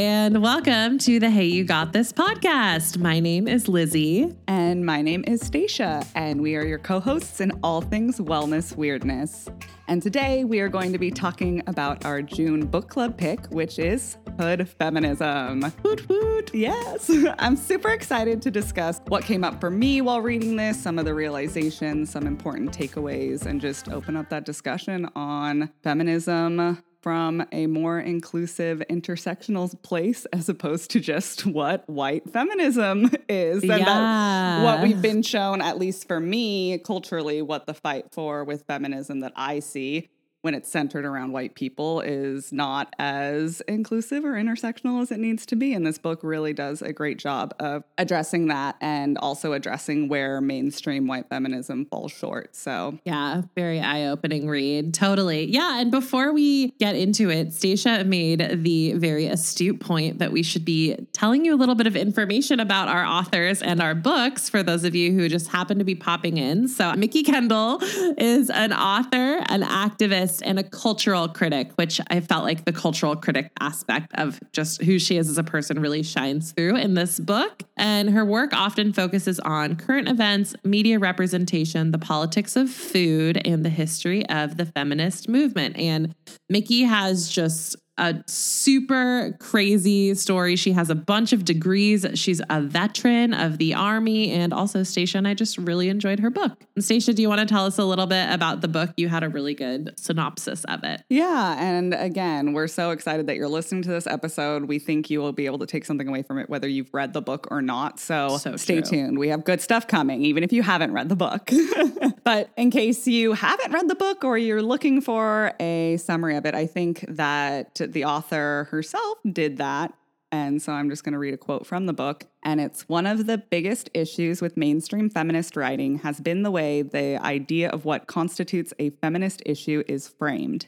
and welcome to the Hey You Got This podcast. My name is Lizzie. And my name is Stacia, and we are your co hosts in all things wellness weirdness. And today we are going to be talking about our June book club pick, which is Hood Feminism. Woot woot. Yes, I'm super excited to discuss what came up for me while reading this, some of the realizations, some important takeaways, and just open up that discussion on feminism, from a more inclusive intersectional place as opposed to just what white feminism is and Yeah. what we've been shown at least for me culturally what the fight for with feminism that I see when it's centered around white people is not as inclusive or intersectional as it needs to be and this book really does a great job of addressing that and also addressing where mainstream white feminism falls short so Yeah, very eye opening read. Totally. Yeah. And before we get into it, Stacia made the very astute point that we should be telling you a little bit of information about our authors and our books for those of you who just happen to be popping in. So, Mikki Kendall is an author, an activist, and a cultural critic, which I felt like the cultural critic aspect of just who she is as a person really shines through in this book. And her work often focuses on current events, media representation, the politics of food, and the history of the feminist movement. And Mikki has just a super crazy story. She has a bunch of degrees. She's a veteran of the army. And also, Stacia and I just really enjoyed her book. Stacia, do you want to tell us a little bit about the book? You had a really good synopsis of it. Yeah. And again, we're so excited that you're listening to this episode. We think you will be able to take something away from it, whether you've read the book or not. So, So stay true. tuned. We have good stuff coming, even if you haven't read the book. but in case you haven't read the book or you're looking for a summary of it, I think that the author herself did that. And so I'm just going to read a quote from the book. And it's one of the biggest issues with mainstream feminist writing has been the way the idea of what constitutes a feminist issue is framed.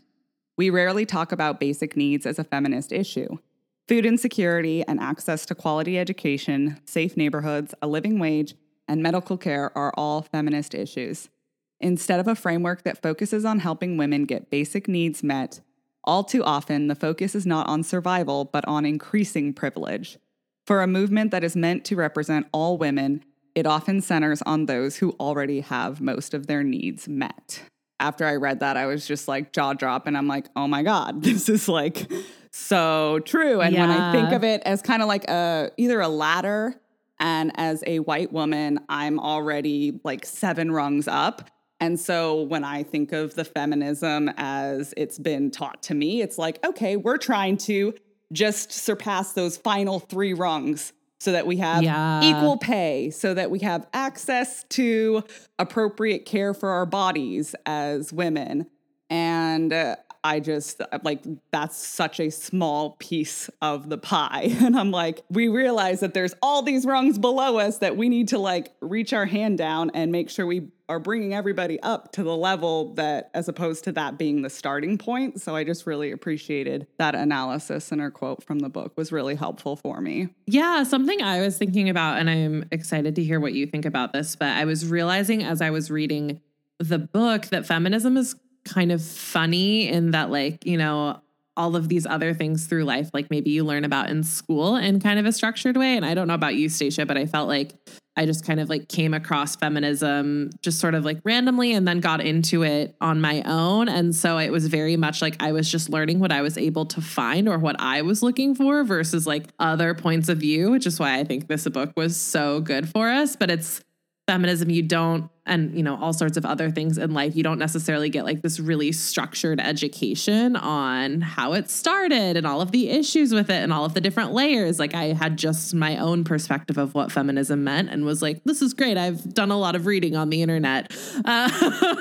We rarely talk about basic needs as a feminist issue. Food insecurity and access to quality education, safe neighborhoods, a living wage, and medical care are all feminist issues. Instead of a framework that focuses on helping women get basic needs met, all too often the focus is not on survival, but on increasing privilege. For a movement that is meant to represent all women, it often centers on those who already have most of their needs met. After I read that, I was just like jaw drop, and I'm like, oh my God, this is like so true. And when I think of it as kind of like a either a ladder, and as a white woman, I'm already like seven rungs up. And so when I think of the feminism as it's been taught to me, it's like, okay, we're trying to just surpass those final three rungs so that we have Yeah. equal pay, so that we have access to appropriate care for our bodies as women. And uh, I just like that's such a small piece of the pie. And I'm like, we realize that there's all these rungs below us that we need to like reach our hand down and make sure we are bringing everybody up to the level that, as opposed to that being the starting point. So I just really appreciated that analysis and her quote from the book was really helpful for me. Yeah, something I was thinking about, and I'm excited to hear what you think about this, but I was realizing as I was reading the book that feminism is kind of funny in that, like, you know, all of these other things through life, like maybe you learn about in school in kind of a structured way. And I don't know about you, Stacia, but I felt like I just kind of like came across feminism just sort of like randomly and then got into it on my own. And so it was very much like I was just learning what I was able to find or what I was looking for versus like other points of view, which is why I think this book was so good for us. But it's feminism you don't and you know all sorts of other things in life you don't necessarily get like this really structured education on how it started and all of the issues with it and all of the different layers. Like i had just my own perspective of what feminism meant and was like this is great. I've done a lot of reading on the internet. Uh,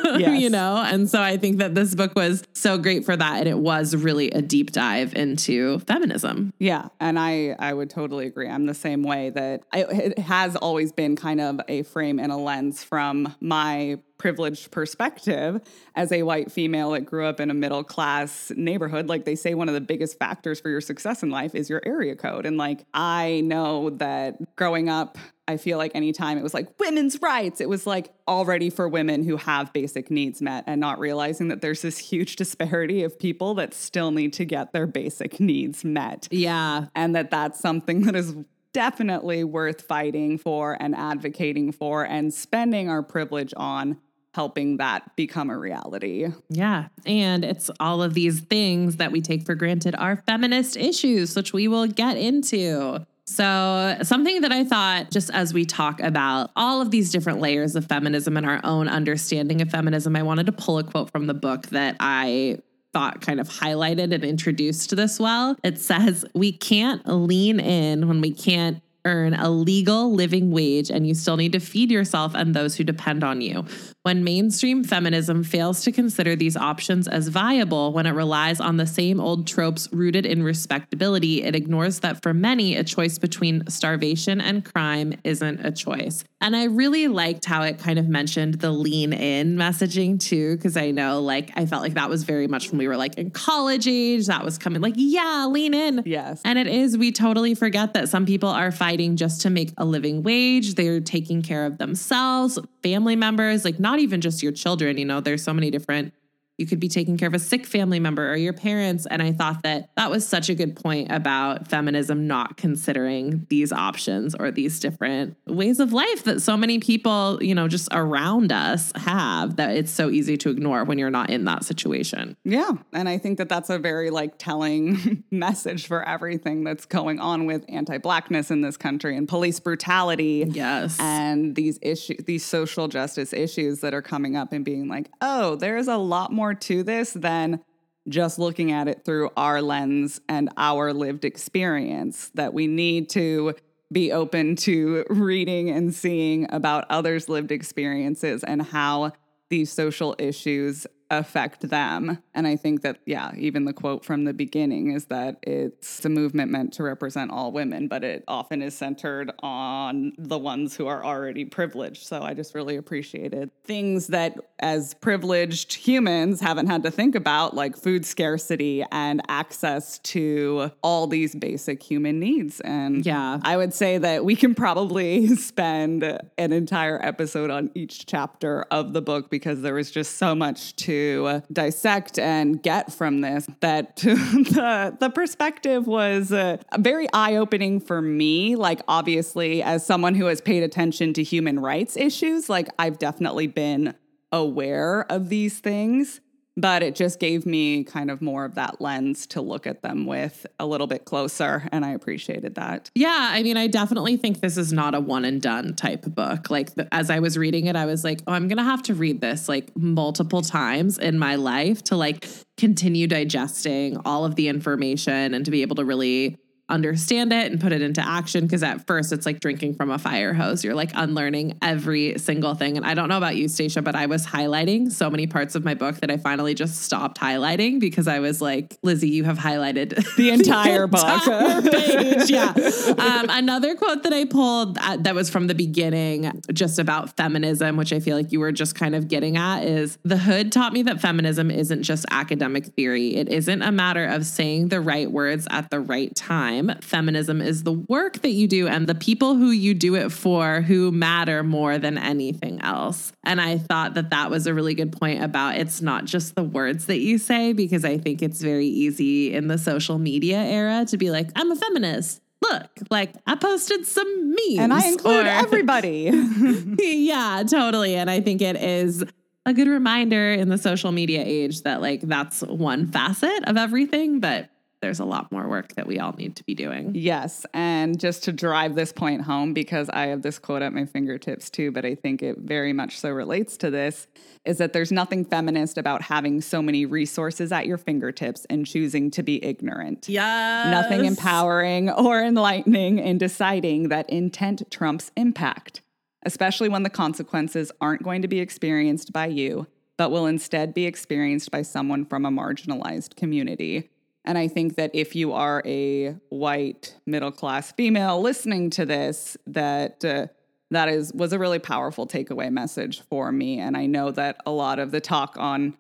Yes. you know? And so i think that this book was so great for that and it was really a deep dive into feminism. Yeah, and I I would totally agree. I'm the same way that I, it has always been kind of a frame and a lens from my privileged perspective as a white female that grew up in a middle class neighborhood. Like they say, one of the biggest factors for your success in life is your area code, and like I know that growing up. I feel like anytime it was like women's rights, it was like already for women who have basic needs met and not realizing that there's this huge disparity of people that still need to get their basic needs met. Yeah. And that that's something that is definitely worth fighting for and advocating for and spending our privilege on helping that become a reality. Yeah. And it's all of these things that we take for granted are feminist issues, which we will get into. So, something that I thought, just as we talk about all of these different layers of feminism and our own understanding of feminism, I wanted to pull a quote from the book that I thought kind of highlighted and introduced this well. It says, We can't lean in when we can't earn a legal living wage and you still need to feed yourself and those who depend on you. When mainstream feminism fails to consider these options as viable when it relies on the same old tropes rooted in respectability, it ignores that for many, a choice between starvation and crime isn't a choice. And I really liked how it kind of mentioned the lean in messaging too, because I know like I felt like that was very much when we were like in college age, that was coming like, yeah, lean in. Yes. And it is, we totally forget that some people are fighting just to make a living wage. They're taking care of themselves, family members, like not even just your children. You know, there's so many different you could be taking care of a sick family member or your parents. And I thought that that was such a good point about feminism not considering these options or these different ways of life that so many people, you know, just around us have that it's so easy to ignore when you're not in that situation. Yeah. And I think that that's a very like telling message for everything that's going on with anti blackness in this country and police brutality. Yes. And these issues, these social justice issues that are coming up and being like, oh, there's a lot more to this than just looking at it through our lens and our lived experience, that we need to be open to reading and seeing about others' lived experiences and how these social issues affect them. And I think that, yeah, even the quote from the beginning is that it's a movement meant to represent all women, but it often is centered on the ones who are already privileged. So I just really appreciated things that, as privileged humans, haven't had to think about, like food scarcity and access to all these basic human needs. And Yeah. I would say that we can probably spend an entire episode on each chapter of the book because there was just so much to dissect and get from this that the, the perspective was uh, very eye opening for me. Like, obviously, as someone who has paid attention to human rights issues, like, I've definitely been aware of these things but it just gave me kind of more of that lens to look at them with a little bit closer and i appreciated that Yeah, I mean, I definitely think this is not a one and done type book. Like, the, as I was reading it, I was like, oh, I'm to have to read this like multiple times in my life to like continue digesting all of the information and to be able to really understand it and put it into action. Cause at first it's like drinking from a fire hose. You're like unlearning every single thing. And I don't know about you, Stacia, but I was highlighting so many parts of my book that I finally just stopped highlighting because I was like, Lizzie, you have highlighted The entire book. entire page. Yeah. Um, another quote that I pulled uh, that was from the beginning, just about feminism, which I feel like you were just kind of getting at, is the hood taught me that feminism isn't just academic theory. It isn't a matter of saying the right words at the right time. Feminism is the work that you do and the people who you do it for who matter more than anything else. And I thought that that was a really good point about it's not just the words that you say, because I think it's very easy in the social media era to be like, I'm a feminist. Look, like I posted some memes. and i include or- everybody yeah, totally. And I think it is a good reminder in the social media age that like that's one facet of everything, but there's a lot more work that we all need to be doing. Yes. And just to drive this point home, because I have this quote at my fingertips too, but I think it very much so relates to this, is that there's nothing feminist about having so many resources at your fingertips and choosing to be ignorant. Yeah. Nothing empowering or enlightening in deciding that intent trumps impact, especially when the consequences aren't going to be experienced by you, but will instead be experienced by someone from a marginalized community. And I think that if you are a white middle class female listening to this, that uh, that is was a really powerful takeaway message for me. And I know that a lot of the talk on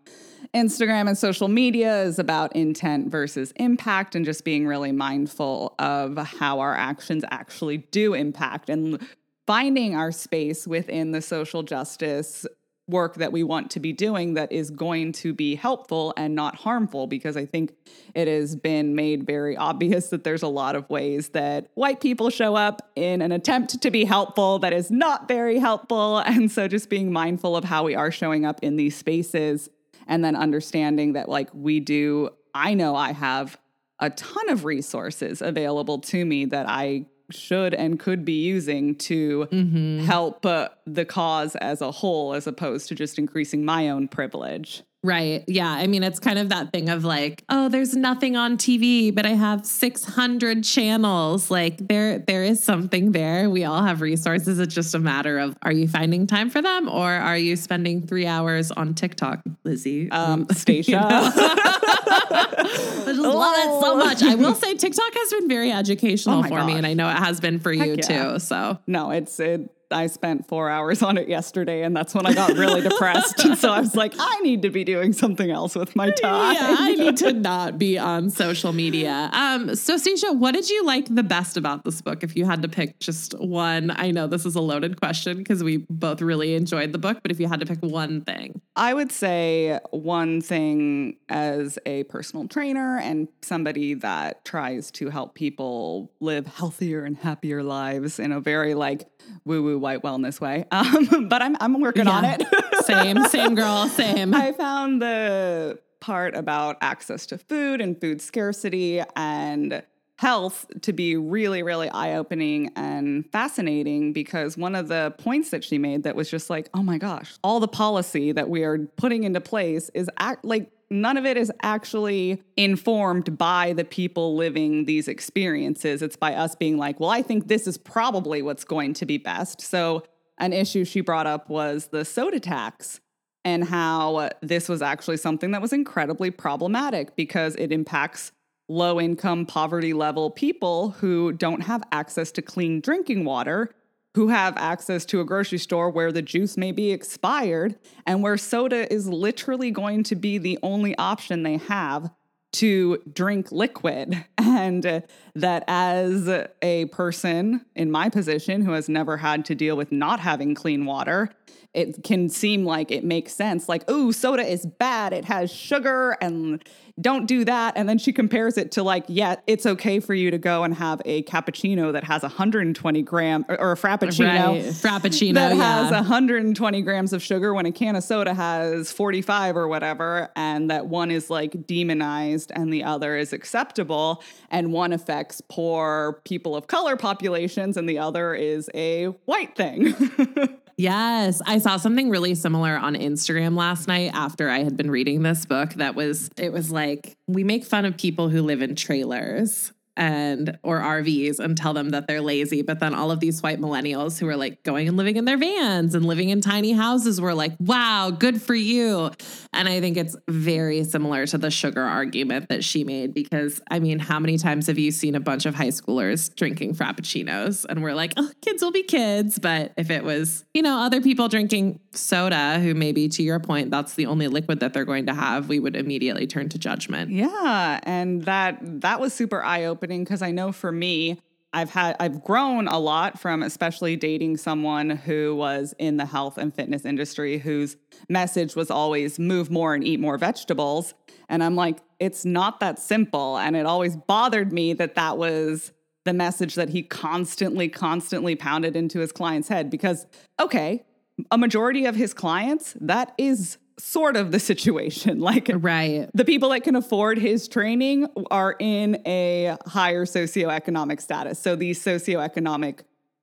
Instagram and social media is about intent versus impact and just being really mindful of how our actions actually do impact and finding our space within the social justice work that we want to be doing that is going to be helpful and not harmful because I think it has been made very obvious that there's a lot of ways that white people show up in an attempt to be helpful that is not very helpful. And so just being mindful of how we are showing up in these spaces and then understanding that like we do I know I have a ton of resources available to me that I should and could be using to mm-hmm. help uh, the cause as a whole, as opposed to just increasing my own privilege. Right. Yeah. I mean, it's kind of that thing of like, oh, there's nothing on TV, but I have 600 channels. Like there, there is something there. We all have resources. It's just a matter of, are you finding time for them or are you spending three hours on TikTok, Lizzie? Um, Stacia. I just love it so much. I will say TikTok has been very educational oh for gosh. me. And I know it has been for Heck you yeah. too. So no, it's, it, I spent four hours on it yesterday, and that's when I got really depressed. And so I was like, I need to be doing something else with my time. Yeah, I need to not be on social media. Um, so, Stacia, what did you like the best about this book? If you had to pick just one, I know this is a loaded question because we both really enjoyed the book, but if you had to pick one thing, I would say one thing as a personal trainer and somebody that tries to help people live healthier and happier lives in a very like woo woo white wellness way. Um, but I'm I'm working yeah. on it. same, same girl, same. I found the part about access to food and food scarcity and health to be really, really eye opening and fascinating because one of the points that she made that was just like, oh my gosh, all the policy that we are putting into place is act like none of it is actually informed by the people living these experiences. It's by us being like, well, I think this is probably what's going to be best. So, an issue she brought up was the soda tax and how this was actually something that was incredibly problematic because it impacts low income, poverty level people who don't have access to clean drinking water who have access to a grocery store where the juice may be expired and where soda is literally going to be the only option they have to drink liquid. And that as a person in my position who has never had to deal with not having clean water, it can seem like it makes sense. Like, oh, soda is bad. It has sugar and don't do that. And then she compares it to like, yeah, it's okay for you to go and have a cappuccino that has 120 gram or, or a frappuccino, right. frappuccino that yeah. has 120 grams of sugar when a can of soda has 45 or whatever, and that one is like demonized and the other is acceptable, and one affects poor people of color populations and the other is a white thing. Yes, I saw something really similar on Instagram last night after I had been reading this book that was it was like we make fun of people who live in trailers and or RVs and tell them that they're lazy. But then all of these white millennials who are like going and living in their vans and living in tiny houses were like, wow, good for you. And I think it's very similar to the sugar argument that she made because I mean, how many times have you seen a bunch of high schoolers drinking frappuccinos and we're like, oh, kids will be kids. But if it was, you know, other people drinking soda, who maybe to your point, that's the only liquid that they're going to have, we would immediately turn to judgment. Yeah. And that that was super eye-opening opening because I know for me, I've had I've grown a lot from especially dating someone who was in the health and fitness industry whose message was always move more and eat more vegetables. And I'm like it's not that simple. And it always bothered me that that was the message that he constantly constantly pounded into his clients head because okay a majority of his clients that is sort of the situation. Like, right. The people that can afford his training are in a higher socioeconomic status. So these socioeconomic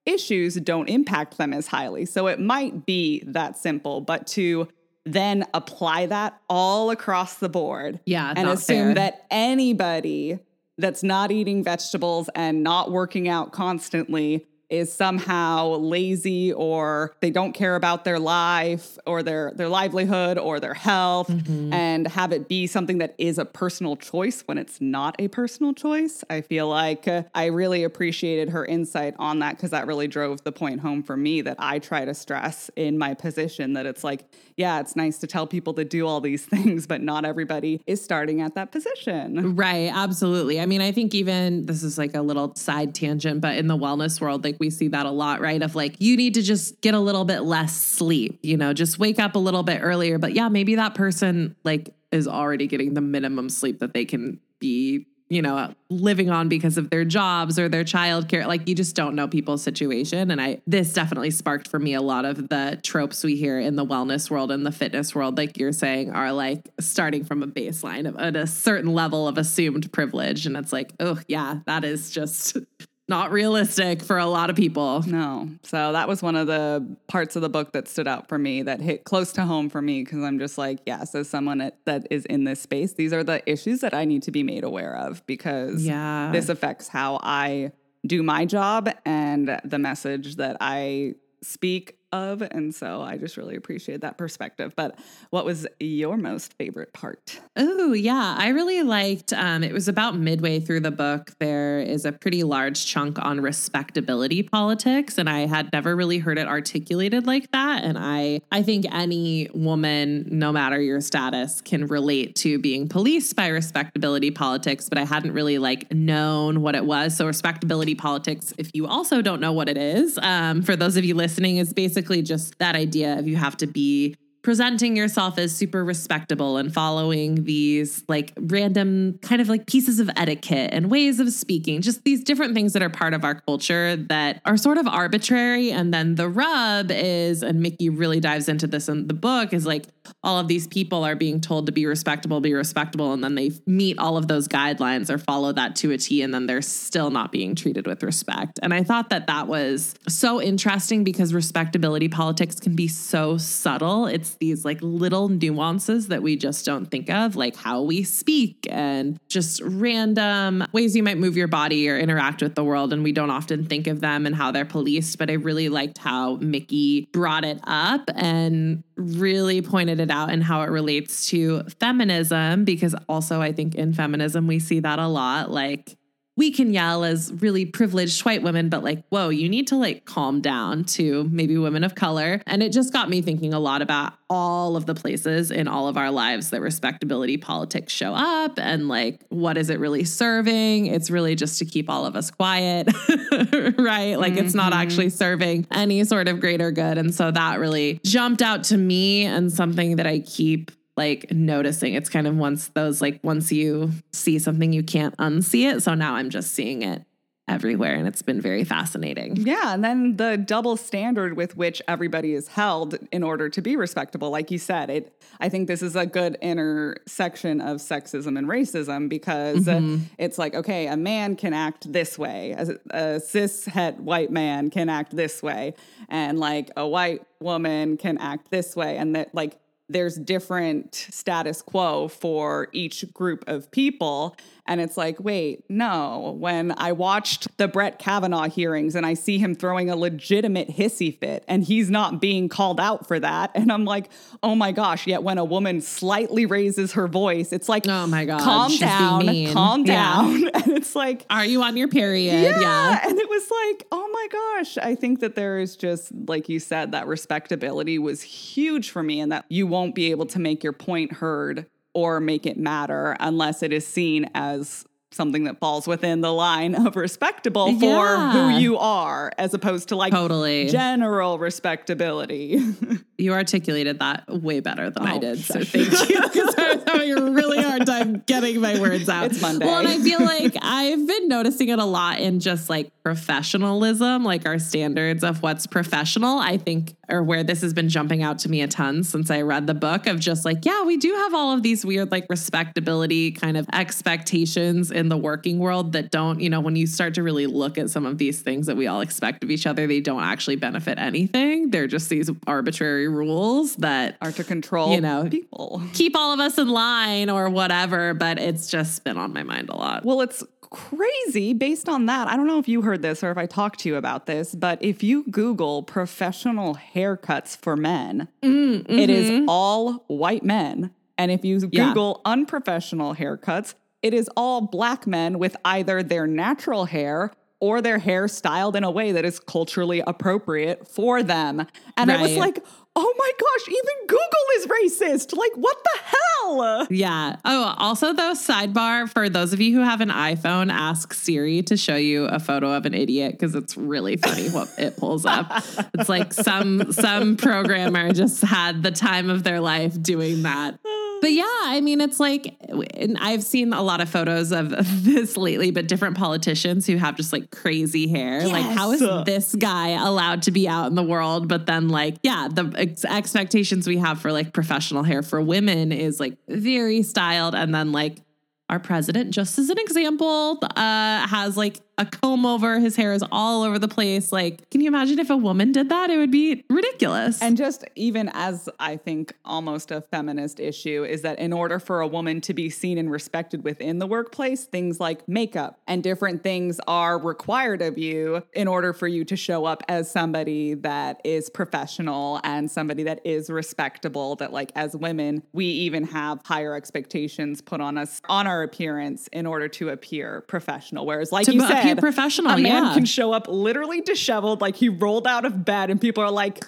issues don't impact them as highly. So it might be that simple, but to then apply that all across the board yeah, and assume fair. that anybody that's not eating vegetables and not working out constantly is somehow lazy or they don't care about their life or their their livelihood or their health mm-hmm. and have it be something that is a personal choice when it's not a personal choice. I feel like uh, I really appreciated her insight on that because that really drove the point home for me that I try to stress in my position that it's like, yeah, it's nice to tell people to do all these things, but not everybody is starting at that position. Right, absolutely. I mean, I think even this is like a little side tangent, but in the wellness world, they we see that a lot, right? Of like, you need to just get a little bit less sleep, you know, just wake up a little bit earlier. But yeah, maybe that person like is already getting the minimum sleep that they can be you know, living on because of their jobs or their childcare. Like you just don't know people's situation. And I this definitely sparked for me a lot of the tropes we hear in the wellness world and the fitness world, like you're saying, are like starting from a baseline of at a certain level of assumed privilege. And it's like, oh yeah, that is just not realistic for a lot of people. No. So that was one of the parts of the book that stood out for me that hit close to home for me because I'm just like, yes, as someone that is in this space, these are the issues that I need to be made aware of because yeah. this affects how I do my job and the message that I speak of. And so I just really appreciate that perspective. But what was your most favorite part? Oh, yeah. I really liked um, it was about midway through the book. There is a pretty large chunk on respectability politics. And I had never really heard it articulated like that. And I I think any woman, no matter your status, can relate to being policed by respectability politics, but I hadn't really like known what it was. So respectability politics, if you also don't know what it is, um, for those of you listening, is basically basically just that idea of you have to be presenting yourself as super respectable and following these like random kind of like pieces of etiquette and ways of speaking, just these different things that are part of our culture that are sort of arbitrary. And then the rub is, and Mikki really dives into this in the book, is like all of these people are being told to be respectable, be respectable, and then they meet all of those guidelines or follow that to a T, and then they're still not being treated with respect. And I thought that that was so interesting because respectability politics can be so subtle. It's these like little nuances that we just don't think of, like how we speak and just random ways you might move your body or interact with the world. And we don't often think of them and how they're policed. But I really liked how Mikki brought it up and really pointed it out and how it relates to feminism, because also I think in feminism we see that a lot. Like we can yell as really privileged white women, but like, whoa, you need to like calm down to maybe women of color. And it just got me thinking a lot about all of the places in all of our lives that respectability politics show up and like, what is it really serving? It's really just to keep all of us quiet, right? Like, mm-hmm. it's not mm-hmm. actually serving any sort of greater good. And so that really jumped out to me and something that I keep like noticing. It's kind of once those like once you see something you can't unsee it. So now I'm just seeing it everywhere and it's been very fascinating. Yeah, and then the double standard with which everybody is held in order to be respectable like you said, it I think this is a good intersection of sexism and racism because mm-hmm. it's like okay, a man can act this way, a, a cis het white man can act this way and like a white woman can act this way and that like there's different status quo for each group of people. And it's like, wait, no. When I watched the Brett Kavanaugh hearings and I see him throwing a legitimate hissy fit and he's not being called out for that. And I'm like, oh my gosh. Yet when a woman slightly raises her voice, it's like, oh my God, calm down, calm down. Yeah. And it's like, are you on your period? Yeah. yeah. And it was like, oh my gosh. I think that there is just, like you said, that respectability was huge for me and that you won't be able to make your point heard or make it matter unless it is seen as something that falls within the line of respectable for yeah. who you are as opposed to like totally general respectability. you articulated that way better than oh, I did. So thank you. Because I was having a really hard time getting my words out. It's Monday. Well, and I feel like I've been noticing it a lot in just like professionalism, like our standards of what's professional. I think or where this has been jumping out to me a ton since I read the book of just like, yeah, we do have all of these weird like respectability kind of expectations in the working world that don't, you know, when you start to really look at some of these things that we all expect of each other, they don't actually benefit anything. They're just these arbitrary rules that are to control, you know, people, keep all of us in line or whatever. But it's just been on my mind a lot. Well, it's crazy based on that. I don't know if you heard this or if I talked to you about this, but if you Google professional haircuts for men, mm, mm-hmm. it is mm-hmm. all white men. And if you Google yeah. unprofessional haircuts, it is all black men with either their natural hair or their hair styled in a way that is culturally appropriate for them. And right. I was like, oh my gosh, even Google is racist. Like, what the hell? Yeah. Oh, also, though, sidebar for those of you who have an iPhone, ask Siri to show you a photo of an idiot because it's really funny what it pulls up. It's like some some programmer just had the time of their life doing that. But yeah, I mean, it's like, I've seen a lot of photos of this lately, but different politicians who have just like crazy hair. Yes. Like, how is this guy allowed to be out in the world? But then, like, yeah, the ex- expectations we have for like professional hair for women is like very styled. And then, like, our president, just as an example, uh, has like a comb over. His hair is all over the place. Like, can you imagine if a woman did that? It would be ridiculous. And just even as I think almost a feminist issue is that in order for a woman to be seen and respected within the workplace, things like makeup and different things are required of you in order for you to show up as somebody that is professional and somebody that is respectable. That, like, as women, we even have higher expectations put on us on our appearance in order to appear professional. Whereas, like to you said, a professional. A man yeah. can show up literally disheveled, like he rolled out of bed, and people are like,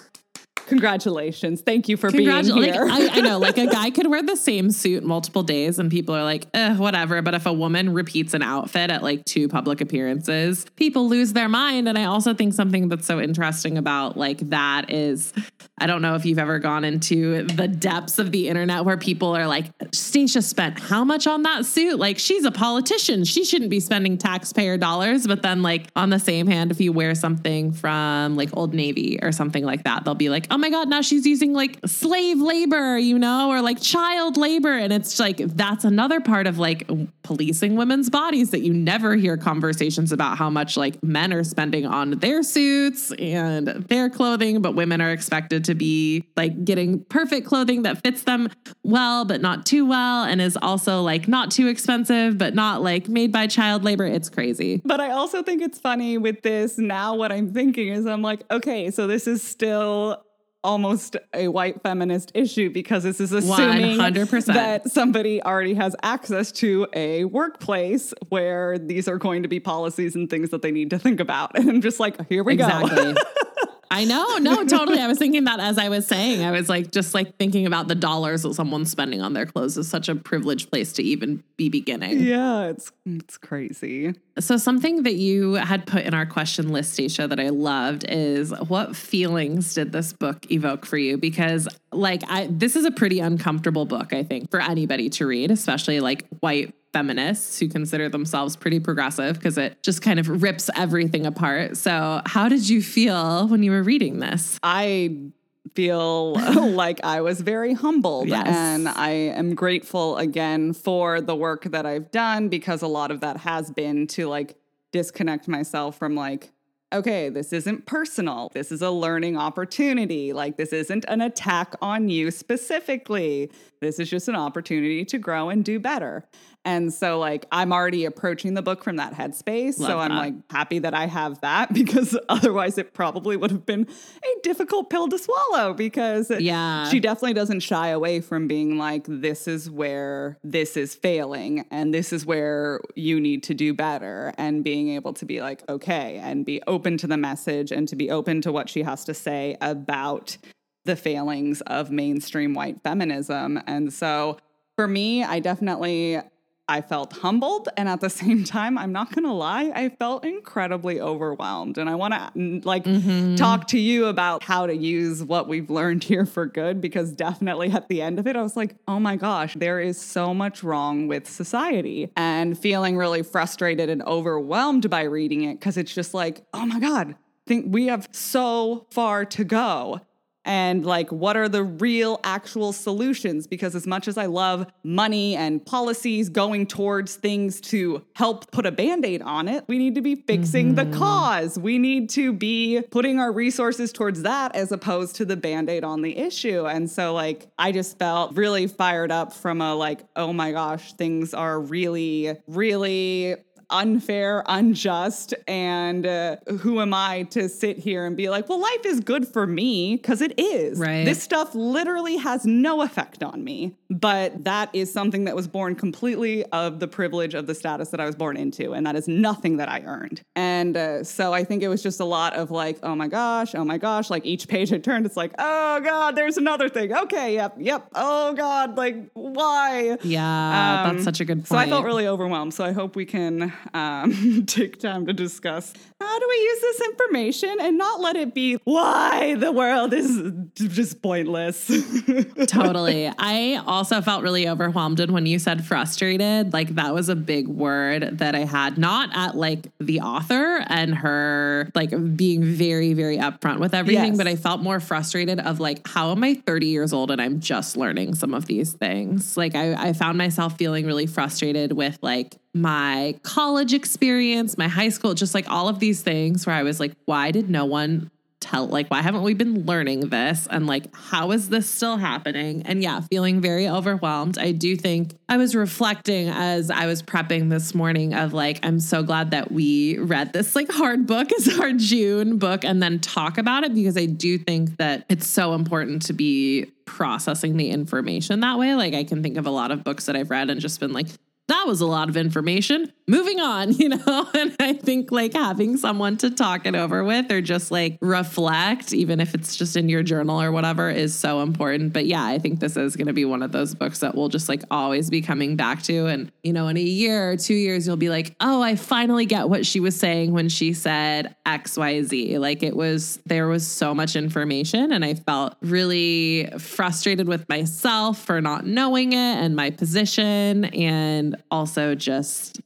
Congratulations. Thank you for being here. Like, I, I, know, like a guy could wear the same suit multiple days and people are like, eh, whatever. But if a woman repeats an outfit at like two public appearances, people lose their mind. And I also think something that's so interesting about like that is I don't know if you've ever gone into the depths of the internet where people are like, Stacia spent how much on that suit? Like, she's a politician. She shouldn't be spending taxpayer dollars. But then, like, on the same hand, if you wear something from like Old Navy or something like that, they'll be like, oh my God, now she's using like slave labor, you know, or like child labor. And it's like, that's another part of like policing women's bodies that you never hear conversations about how much like men are spending on their suits and their clothing, but women are expected to be like getting perfect clothing that fits them well, but not too well, and is also like not too expensive, but not like made by child labor. It's crazy. But I also think it's funny with this. Now, what I'm thinking is, I'm like, okay, so this is still almost a white feminist issue because this is assuming 100%. that somebody already has access to a workplace where these are going to be policies and things that they need to think about. And I'm just like, here we exactly. go. I know. No, totally. I was thinking that as I was saying. I was like, just like thinking about the dollars that someone's spending on their clothes is such a privileged place to even be beginning. Yeah, it's it's crazy. So something that you had put in our question list, Stacia, that I loved is what feelings did this book evoke for you? Because like I this is a pretty uncomfortable book, I think, for anybody to read, especially like white feminists who consider themselves pretty progressive because it just kind of rips everything apart. So, how did you feel when you were reading this? I feel like I was very humbled. Yes. And I am grateful again for the work that I've done because a lot of that has been to like disconnect myself from like okay, this isn't personal. This is a learning opportunity. Like, this isn't an attack on you specifically. This is just an opportunity to grow and do better. And so, like, I'm already approaching the book from that headspace. Love so I'm like happy that I have that because otherwise it probably would have been a difficult pill to swallow because yeah. she definitely doesn't shy away from being like, this is where this is failing and this is where you need to do better. And being able to be like, okay, and be open to the message and to be open to what she has to say about the failings of mainstream white feminism. And so for me, I definitely I felt humbled. And at the same time, I'm not going to lie, I felt incredibly overwhelmed. And I want to like mm-hmm. talk to you about how to use what we've learned here for good, because definitely at the end of it, I was like, oh my gosh, there is so much wrong with society and feeling really frustrated and overwhelmed by reading it because it's just like, oh my God, think we have so far to go and like what are the real actual solutions? Because as much as i love money and policies going towards things to help put a band-aid on it we need to be fixing mm-hmm. the cause. We need to be putting our resources towards that as opposed to the band-aid on the issue. And so like i just felt really fired up from a like oh my gosh things are really really unfair, unjust, and uh, who am I to sit here and be like, well, life is good for me because it is. Right. This stuff literally has no effect on me, but that is something that was born completely of the privilege of the status that I was born into, and that is nothing that I earned. And uh, so I think it was just a lot of like, oh my gosh, oh my gosh, like each page I turned, it's like, oh god, there's another thing. Okay, yep, yep. Oh god, like why? Yeah, Um, that's such a good point. So I felt really overwhelmed. So I hope we can um, take time to discuss how do we use this information and not let it be why the world is just pointless. totally. I also felt really overwhelmed. And when you said frustrated, like that was a big word that I had, not at like the author and her like being very, very upfront with everything, Yes. but I felt more frustrated of like, how am I 30 years old and I'm just learning some of these things? Like I, I found myself feeling really frustrated with like my college experience, my high school, just like all of these things where I was like, why did no one tell like why haven't we been learning this? And like how is this still happening? And yeah feeling very overwhelmed. I do think i was reflecting as i was prepping this morning of like i'm so glad that we read this like hard book as our june book and then talk about it because i do think that it's so important to be processing the information that way. Like i can think of a lot of books that i've read and just been like that was a lot of information. Moving on, you know? And I think like having someone to talk it over with or just like reflect, even if it's just in your journal or whatever, is so important. But yeah, I think this is going to be one of those books that we'll just like always be coming back to. And, you know, in a year or two years, you'll be like, oh, I finally get what she was saying when she said XYZ. Like it was, there was so much information. And I felt really frustrated with myself for not knowing it and my position. And also just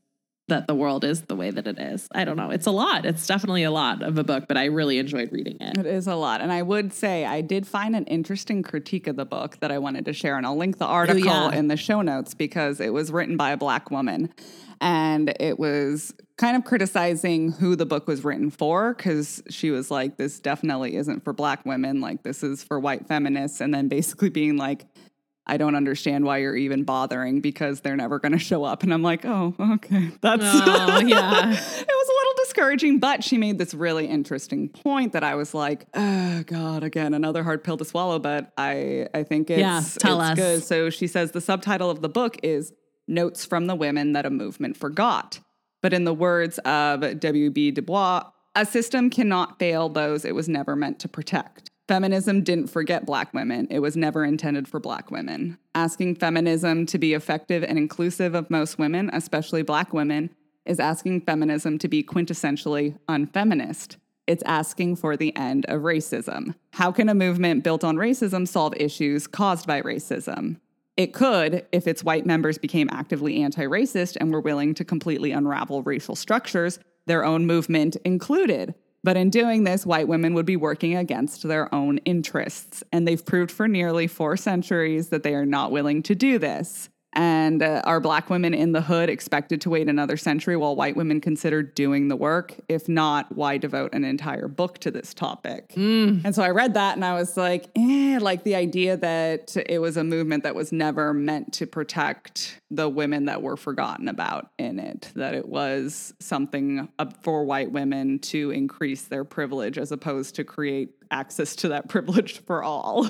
that the world is the way that it is. I don't know. It's a lot. It's definitely a lot of a book, but I really enjoyed reading it. It is a lot. And I would say I did find an interesting critique of the book that I wanted to share. And I'll link the oh, article yeah. in the show notes because it was written by a black woman. And it was kind of criticizing who the book was written for because she was like, this definitely isn't for black women. Like, this is for white feminists. And then basically being like, I don't understand why you're even bothering because they're never going to show up. And I'm like, oh, okay. That's, Oh, yeah. it was a little discouraging, but she made this really interesting point that I was like, oh God, again, another hard pill to swallow, but I, I think it's, Yeah, tell it's us. good. So she says the subtitle of the book is Notes from the Women That a Movement Forgot. But in the words of W.B. Du Bois, a system cannot fail those it was never meant to protect. Feminism didn't forget black women. It was never intended for black women. Asking feminism to be effective and inclusive of most women, especially black women, is asking feminism to be quintessentially unfeminist. It's asking for the end of racism. How can a movement built on racism solve issues caused by racism? It could if its white members became actively anti racist and were willing to completely unravel racial structures, their own movement included. But in doing this, white women would be working against their own interests. And they've proved for nearly four centuries that they are not willing to do this. And uh, are black women in the hood expected to wait another century while white women consider doing the work? If not, why devote an entire book to this topic? And so I read that and I was like, eh, like the idea that it was a movement that was never meant to protect the women that were forgotten about in it, that it was something for white women to increase their privilege as opposed to create access to that privilege for all.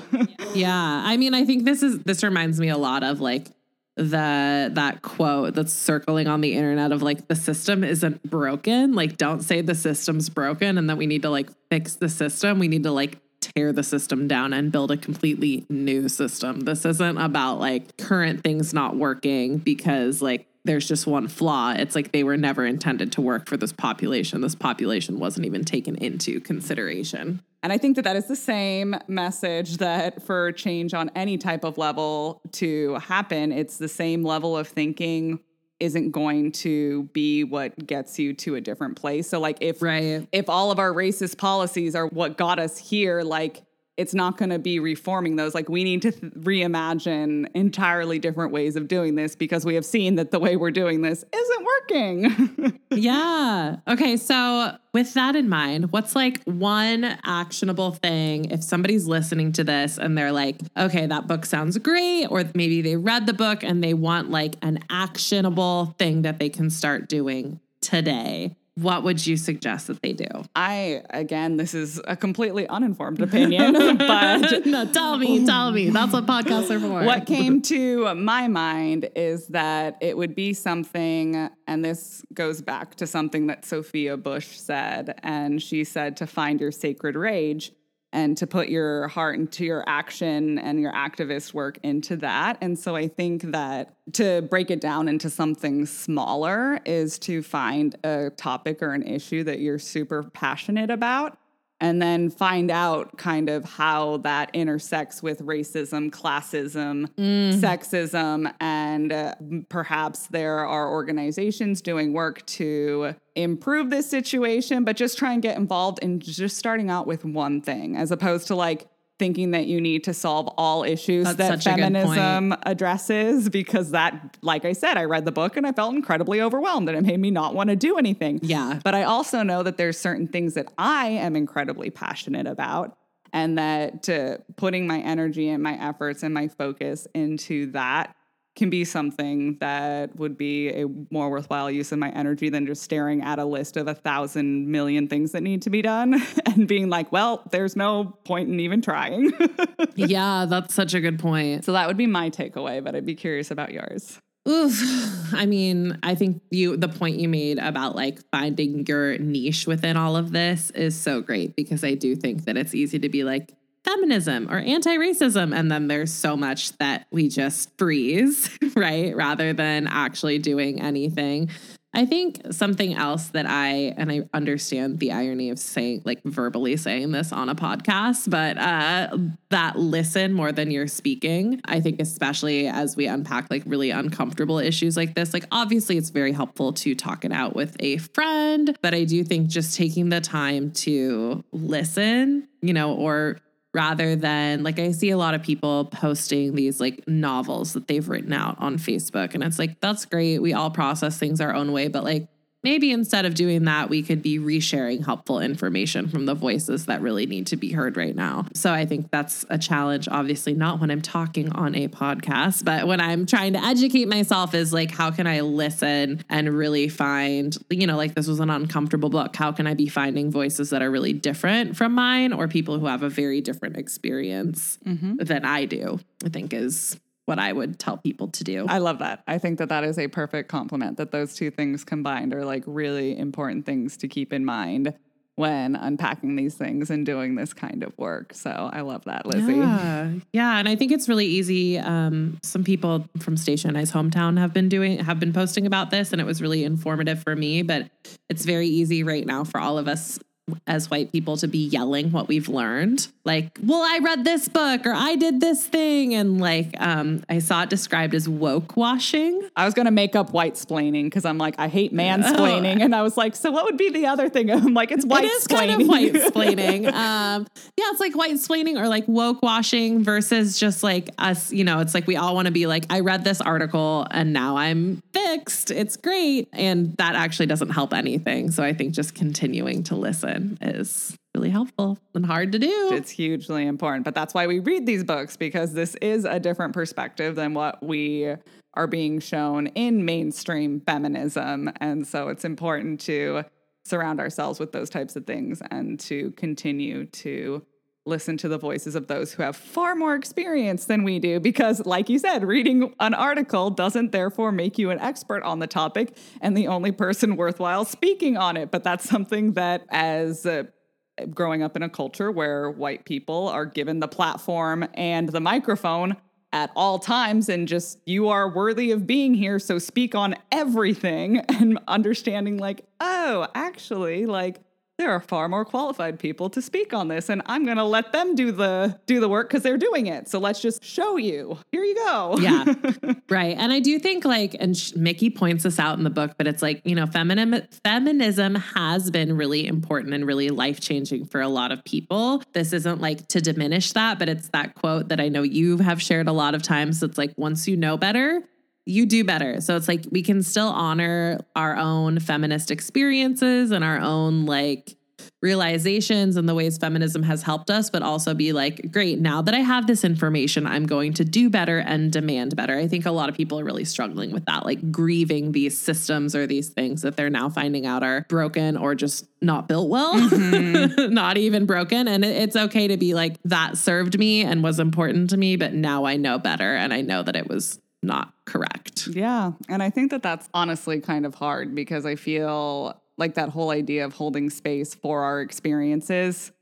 Yeah. I mean, I think this is this reminds me a lot of like the that quote that's circling on the internet of like the system isn't broken. Like don't say the system's broken and that we need to like fix the system. We need to like tear the system down and build a completely new system. This isn't about like current things not working because like there's just one flaw. It's like they were never intended to work for this population. This population wasn't even taken into consideration. And I think that that is the same message that for change on any type of level to happen, it's the same level of thinking isn't going to be what gets you to a different place. So like if Right. if all of our racist policies are what got us here, like it's not going to be reforming those. Like we need to th- reimagine entirely different ways of doing this because we have seen that the way we're doing this isn't working. Yeah. Okay. So, with that in mind, what's like one actionable thing if somebody's listening to this and they're like, okay, that book sounds great, or maybe they read the book and they want like an actionable thing that they can start doing today, what would you suggest that they do? I, again, this is a completely uninformed opinion, but no, tell me, tell me. That's what podcasts are for. what came to my mind is that it would be something, and this goes back to something that Sophia Bush said, and she said to find your sacred rage and to put your heart into your action and your activist work into that. And so I think that to break it down into something smaller is to find a topic or an issue that you're super passionate about and then find out kind of how that intersects with racism, classism, mm. sexism, and uh, perhaps there are organizations doing work to improve this situation, but just try and get involved in just starting out with one thing as opposed to like thinking that you need to solve all issues That's that feminism addresses because that like I said I read the book and I felt incredibly overwhelmed and it made me not want to do anything. Yeah. But I also know that there's certain things that I am incredibly passionate about and that uh, putting my energy and my efforts and my focus into that can be something that would be a more worthwhile use of my energy than just staring at a list of a thousand million things that need to be done and being like, well, there's no point in even trying. yeah, that's such a good point. So that would be my takeaway, but I'd be curious about yours. Oof. I mean, I think you the point you made about like finding your niche within all of this is so great because I do think that it's easy to be like, feminism or anti racism. And then there's so much that we just freeze, right? Rather than actually doing anything. I think something else that I, and I understand the irony of saying, like verbally saying this on a podcast, but uh, that listen more than you're speaking. I think, especially as we unpack like really uncomfortable issues like this, like obviously it's very helpful to talk it out with a friend, but I do think just taking the time to listen, you know, or rather than like I see a lot of people posting these like novels that they've written out on Facebook. And it's like, that's great. We all process things our own way, but like maybe instead of doing that, we could be resharing helpful information from the voices that really need to be heard right now. So I think that's a challenge, obviously, not when I'm talking on a podcast, but when I'm trying to educate myself, is like, how can I listen and really find, you know, like this was an uncomfortable book. How can I be finding voices that are really different from mine or people who have a very different experience mm-hmm. than I do? I think is what I would tell people to do. I love that. I think that that is a perfect complement that those two things combined are like really important things to keep in mind when unpacking these things and doing this kind of work. So I love that, Lizzie. Yeah, yeah, and I think it's really easy. Um, some people from Stacia's hometown have been doing have been posting about this, and it was really informative for me. But it's very easy right now for all of us as white people to be yelling what we've learned. Like well i read this book or i did this thing. And like um i saw it described as woke washing. I was gonna make up white splaining because i'm like i hate mansplaining oh. and i was like so what would be the other thing? I'm like it's white it is kind of white splaining. um yeah it's like white splaining or like woke washing versus just like us you know it's like we all want to be like i read this article and now i'm fixed. It's great. And that actually doesn't help anything. So i think just continuing to listen is really helpful and hard to do. It's hugely important. But that's why we read these books because this is a different perspective than what we are being shown in mainstream feminism. And so it's important to surround ourselves with those types of things and to continue to listen to the voices of those who have far more experience than we do because like you said reading an article doesn't therefore make you an expert on the topic and the only person worthwhile speaking on it. But that's something that as uh, growing up in a culture where white people are given the platform and the microphone at all times and just you are worthy of being here so speak on everything and understanding like oh actually like there are far more qualified people to speak on this and i'm going to let them do the do the work because they're doing it. So let's just show you. Here you go. Yeah. Right. And i do think like and Mikki points this out in the book but it's like you know feminism feminism has been really important and really life changing for a lot of people. This isn't like to diminish that but it's that quote that i know you have shared a lot of times. It's like once you know better you do better. So it's like we can still honor our own feminist experiences and our own like realizations and the ways feminism has helped us, but also be like, great, now that I have this information, I'm going to do better and demand better. I think a lot of people are really struggling with that, like grieving these systems or these things that they're now finding out are broken or just not built well, mm-hmm. not even broken. And it's okay to be like, that served me and was important to me, but now I know better and I know that it was not correct. Yeah. And I think that that's honestly kind of hard because I feel like that whole idea of holding space for our experiences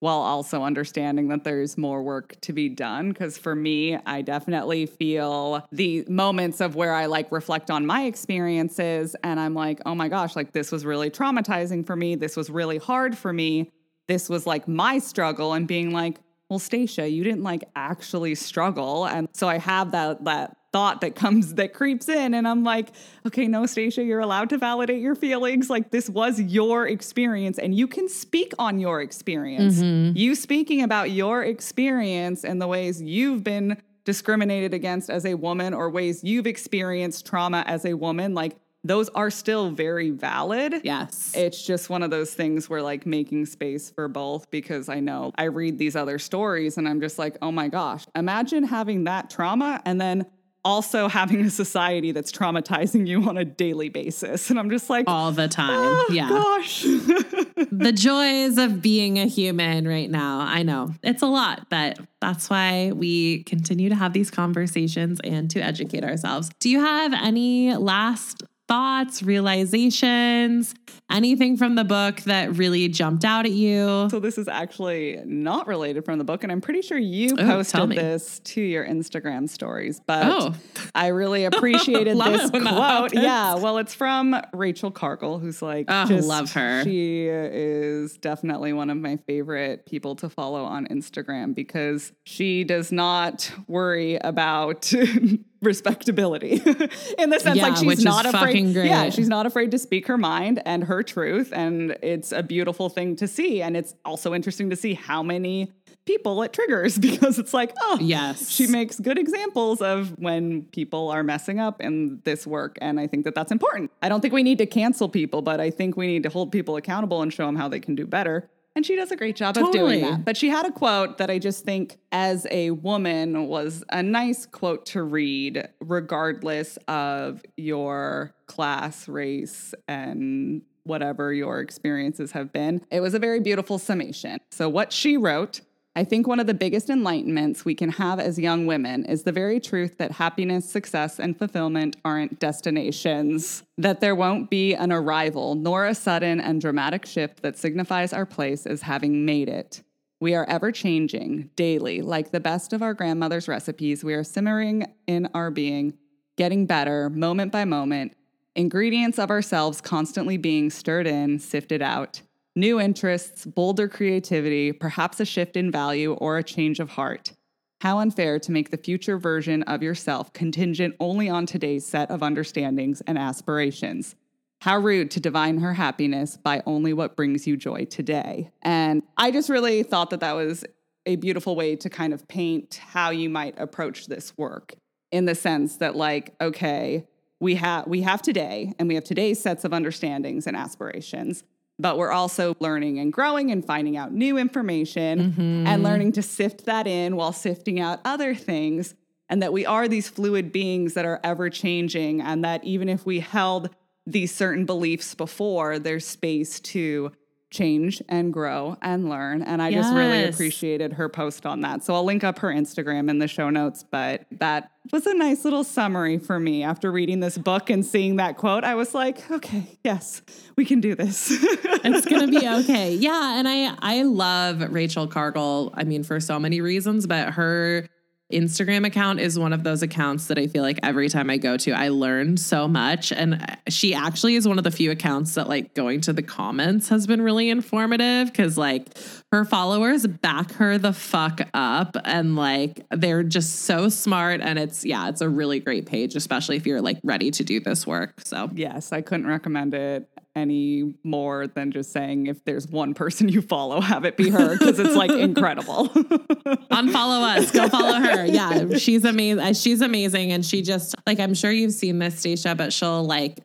while also understanding that there's more work to be done. Because for me, I definitely feel the moments of where I like reflect on my experiences and I'm like, oh my gosh, like this was really traumatizing for me. This was really hard for me. This was like my struggle and being like, well, Stacia, you didn't like actually struggle. And so I have that that thought that comes that creeps in and I'm like, okay, no, Stacia, you're allowed to validate your feelings. Like this was your experience and you can speak on your experience. Mm-hmm. You speaking about your experience and the ways you've been discriminated against as a woman or ways you've experienced trauma as a woman, like those are still very valid. Yes. It's just one of those things where like making space for both because I know I read these other stories and I'm just like, oh my gosh, imagine having that trauma and then also having a society that's traumatizing you on a daily basis. And I'm just like, all the time. Oh, yeah. Gosh. the joys of being a human right now. I know it's a lot, but that's why we continue to have these conversations and to educate ourselves. Do you have any last thoughts, realizations, anything from the book that really jumped out at you? So this is actually not related from the book, and I'm pretty sure you oh, posted this to your Instagram stories. But oh. I really appreciated this quote. Yeah, well, it's from Rachel Cargle, who's like, oh, just, love her. She is definitely one of my favorite people to follow on Instagram because she does not worry about respectability. In the sense yeah, like she's not afraid yeah she's not afraid to speak her mind and her truth and it's a beautiful thing to see and it's also interesting to see how many people it triggers because it's like oh yes. she makes good examples of when people are messing up in this work and i think that that's important. I don't think we need to cancel people but i think we need to hold people accountable and show them how they can do better and she does a great job totally. of doing that. But she had a quote that I just think, as a woman, was a nice quote to read, regardless of your class, race, and whatever your experiences have been. It was a very beautiful summation. So, what she wrote I think one of the biggest enlightenments we can have as young women is the very truth that happiness, success, and fulfillment aren't destinations, that there won't be an arrival, nor a sudden and dramatic shift that signifies our place as having made it. We are ever changing daily, like the best of our grandmother's recipes. We are simmering in our being, getting better moment by moment, ingredients of ourselves constantly being stirred in, sifted out new interests, bolder creativity, perhaps a shift in value, or a change of heart. How unfair to make the future version of yourself contingent only on today's set of understandings and aspirations. How rude to divine her happiness by only what brings you joy today. And I just really thought that that was a beautiful way to kind of paint how you might approach this work in the sense that like okay, we have we have today and we have today's sets of understandings and aspirations but we're also learning and growing and finding out new information mm-hmm. and learning to sift that in while sifting out other things. And that we are these fluid beings that are ever changing, and that even if we held these certain beliefs before, there's space to change and grow and learn. And I yes. just really appreciated her post on that. So I'll link up her Instagram in the show notes. But that was a nice little summary for me after reading this book and seeing that quote. I was like, okay, yes, we can do this. it's gonna be okay. Yeah. And I I love Rachel Cargle, I mean, for so many reasons, but her Instagram account is one of those accounts that I feel like every time I go to, I learn so much. And she actually is one of the few accounts that, like, going to the comments has been really informative because, like, her followers back her the fuck up. And, like, they're just so smart. And it's, yeah, it's a really great page, especially if you're, like, ready to do this work. So, yes, I couldn't recommend it any more than just saying if there's one person you follow, have it be her because it's like incredible. Unfollow us, go follow her. Yeah, she's amazing. She's amazing, and she just like I'm sure you've seen this, Stacia, but she'll like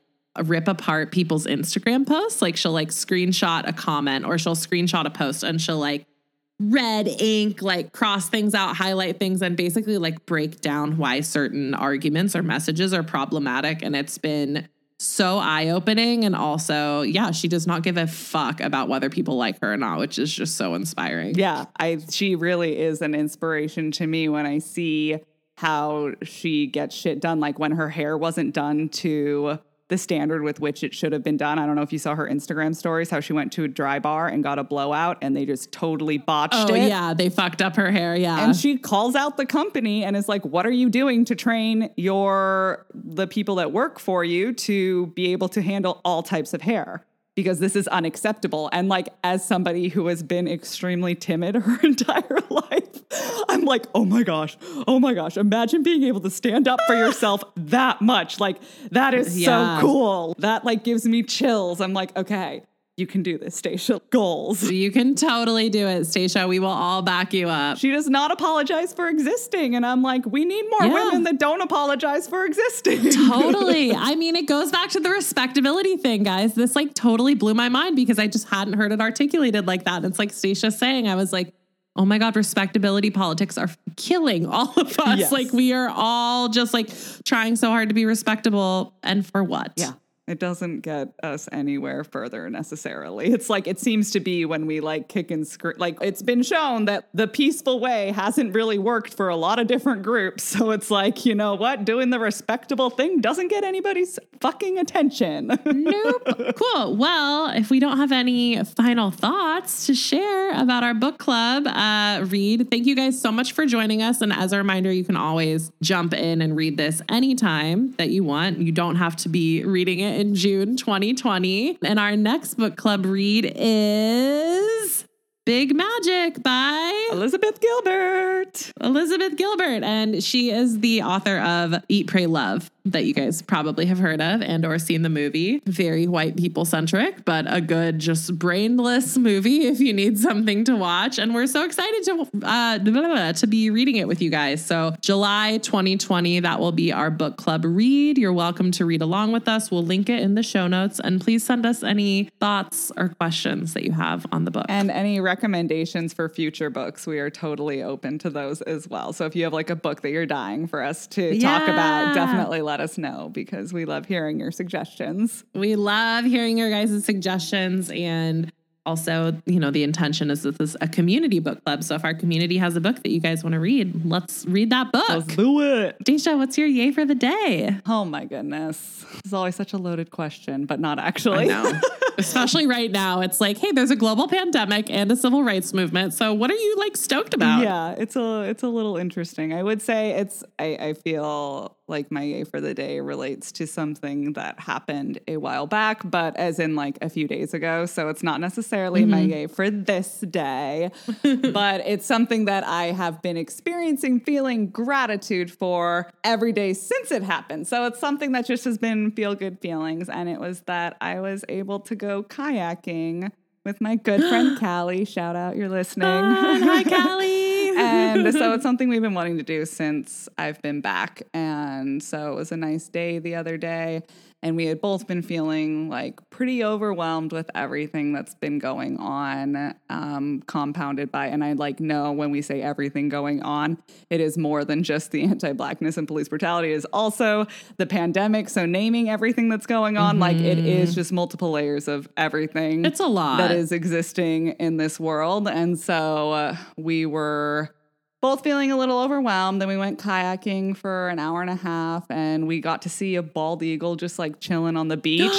rip apart people's Instagram posts. Like she'll like screenshot a comment or she'll screenshot a post and she'll like red ink, like cross things out, highlight things, and basically like break down why certain arguments or messages are problematic. And it's been so eye opening. And also, yeah, she does not give a fuck about whether people like her or not, which is just so inspiring. Yeah, I she really is an inspiration to me when I see how she gets shit done. Like when her hair wasn't done to the standard with which it should have been done. I don't know if you saw her Instagram stories, how she went to a dry bar and got a blowout and they just totally botched Oh, it. yeah. They fucked up her hair. Yeah. And she calls out the company and is like, "What are you doing to train your the people that work for you to be able to handle all types of hair?" Because this is unacceptable. And like as somebody who has been extremely timid her entire life, I'm like, "Oh my gosh. Oh my gosh. Imagine being able to stand up for yourself that much. Like that is Yeah. so cool. That like gives me chills. I'm like, "Okay, you can do this, Stacia. Goals." you can totally do it, Stacia. We will all back you up. She does not apologize for existing. And I'm like, we need more Yeah. women that don't apologize for existing. totally. I mean, it goes back to the respectability thing, guys. This like totally blew my mind because I just hadn't heard it articulated like that. It's like Stacia saying, I was like, oh my God, respectability politics are killing all of us. Yes. Like we are all just like trying so hard to be respectable. And for what? Yeah. It doesn't get us anywhere further necessarily. It's like it seems to be when we like kick and scream. Like it's been shown that the peaceful way hasn't really worked for a lot of different groups. So it's like, you know what? Doing the respectable thing doesn't get anybody's fucking attention. Nope. cool. Well, if we don't have any final thoughts to share about our book club uh, read, thank you guys so much for joining us. And as a reminder, you can always jump in and read this anytime that you want. You don't have to be reading it in June 2020. And our next book club read is Big Magic by Elizabeth Gilbert. Elizabeth Gilbert, and she is the author of Eat, Pray, Love that you guys probably have heard of and or seen the movie. Very white people centric, but a good, just brainless movie if you need something to watch. And we're so excited to uh, blah, blah, blah, to be reading it with you guys. So July 2020, that will be our book club read. You're welcome to read along with us. We'll link it in the show notes, and please send us any thoughts or questions that you have on the book. And any recommendations for future books, we are totally open to those as well. So if you have like a book that you're dying for us to talk about, definitely let us know because we love hearing your suggestions. We love hearing your guys' suggestions and also, you know, the intention is that this is a community book club. So if our community has a book that you guys want to read, let's read that book. Let's do it. Stacia, what's your yay for the day? Oh my goodness. It's always such a loaded question, but not I actually. know. Especially right now, it's like, hey, there's a global pandemic and a civil rights movement. So what are you like stoked about? Yeah, it's a it's a little interesting. I would say it's I, I feel like my yay for the day relates to something that happened a while back, but as in like a few days ago. So it's not necessarily my mm-hmm. yay for this day, but it's something that I have been experiencing feeling gratitude for every day since it happened. So it's something that just has been feel good feelings. And it was that I was able to go kayaking with my good friend Callie. Shout out, you're listening. Fun. Hi, Callie. And so it's something we've been wanting to do since I've been back. And so it was a nice day the other day. And we had both been feeling like pretty overwhelmed with everything that's been going on, um, compounded by, and I like know when we say everything going on, it is more than just the anti blackness and police brutality, it is also the pandemic. So naming everything that's going on, like it is just multiple layers of everything It's a lot. that is existing in this world. And so uh, we were both feeling a little overwhelmed. Then we went kayaking for an hour and a half and we got to see a bald eagle just like chilling on the beach.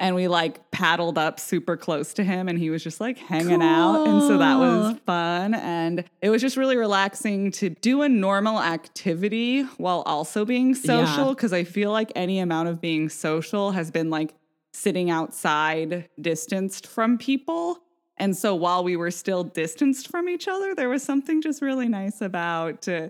and we like paddled up super close to him and he was just like hanging out. And so that was fun. And it was just really relaxing to do a normal activity while also being social. Yeah. Cause I feel like any amount of being social has been like sitting outside distanced from people. And so while we were still distanced from each other, there was something just really nice about uh,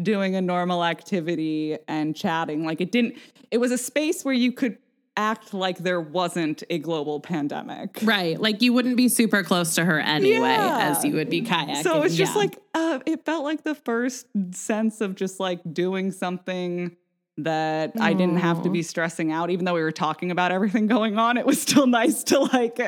doing a normal activity and chatting. Like it didn't, it was a space where you could act like there wasn't a global pandemic. Right. Like you wouldn't be super close to her anyway, Yeah. as you would be kayaking. So it's just Yeah. like, uh, it felt like the first sense of just like doing something that I didn't have to be stressing out. Even though we were talking about everything going on, it was still nice to like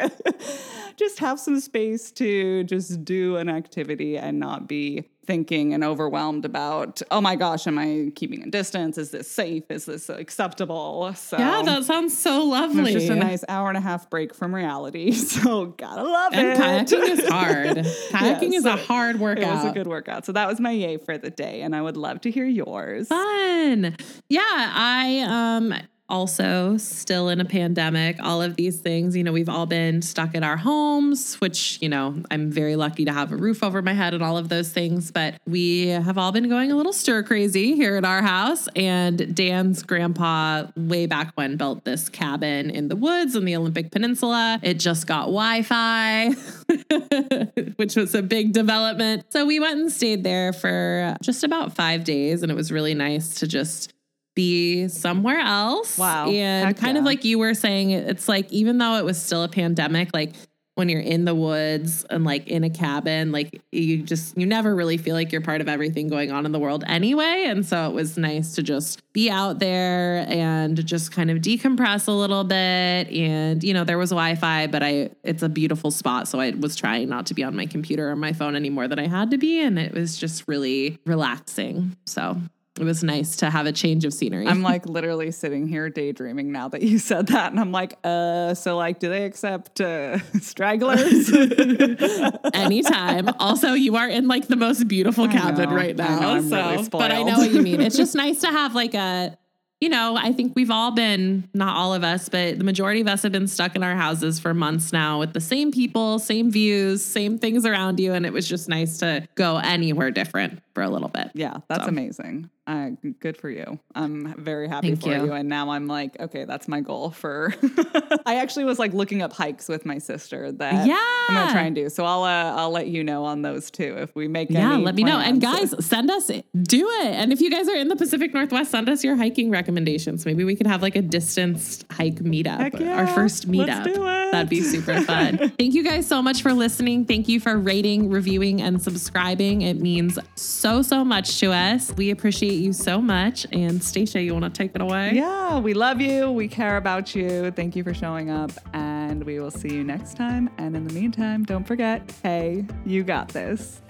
just have some space to just do an activity and not be thinking and overwhelmed about, oh my gosh, am I keeping a distance? Is this safe? Is this acceptable? So yeah, that sounds so lovely. It's just a nice hour and a half break from reality. So gotta love and it. kayaking is hard. Kayaking Yeah, is a hard workout. It was a good workout. So that was my yay for the day. And I would love to hear yours. fun. Yeah, I um also still in a pandemic, all of these things, you know, we've all been stuck in our homes, which, you know, I'm very lucky to have a roof over my head and all of those things, but we have all been going a little stir crazy here at our house and Dan's grandpa way back when built this cabin in the woods in the Olympic Peninsula. It just got Wi-Fi, which was a big development. So we went and stayed there for just about 5 days and it was really nice to just be somewhere else. Wow. And Heck kind of like you were saying, it's like, even though it was still a pandemic, like when you're in the woods and like in a cabin, like you just, you never really feel like you're part of everything going on in the world anyway. And so it was nice to just be out there and just kind of decompress a little bit. And, you know, there was Wi Fi, but I, it's a beautiful spot. So I was trying not to be on my computer or my phone anymore than I had to be. And it was just really relaxing. So it was nice to have a change of scenery. I'm like literally sitting here daydreaming now that you said that. And I'm like, uh, so like, do they accept uh, stragglers? anytime. also, you are in like the most beautiful cabin know, right I now. know, I'm so, really but I know what you mean. It's just nice to have like a, you know, I think we've all been, not all of us, but the majority of us have been stuck in our houses for months now with the same people, same views, same things around you. And it was just nice to go anywhere different for a little bit. yeah, that's So. amazing. Uh, good for you. I'm very happy Thank for you. you. And now I'm like, okay, that's my goal for. I actually was like looking up hikes with my sister that yeah. I'm gonna try and do. So I'll uh, I'll let you know on those too if we make Yeah, let me know. And guys, send us do it. And if you guys are in the Pacific Northwest, send us your hiking recommendations. Maybe we could have like a distanced hike meetup. Heck Our yeah. first Let's meetup. do it. That'd be super fun. Thank you guys so much for listening. Thank you for rating, reviewing, and subscribing. It means so, so much to us. We appreciate you so much. And Stacia, you want to take it away? Yeah, we love you. We care about you. Thank you for showing up. And we will see you next time. And in the meantime, don't forget hey, you got this.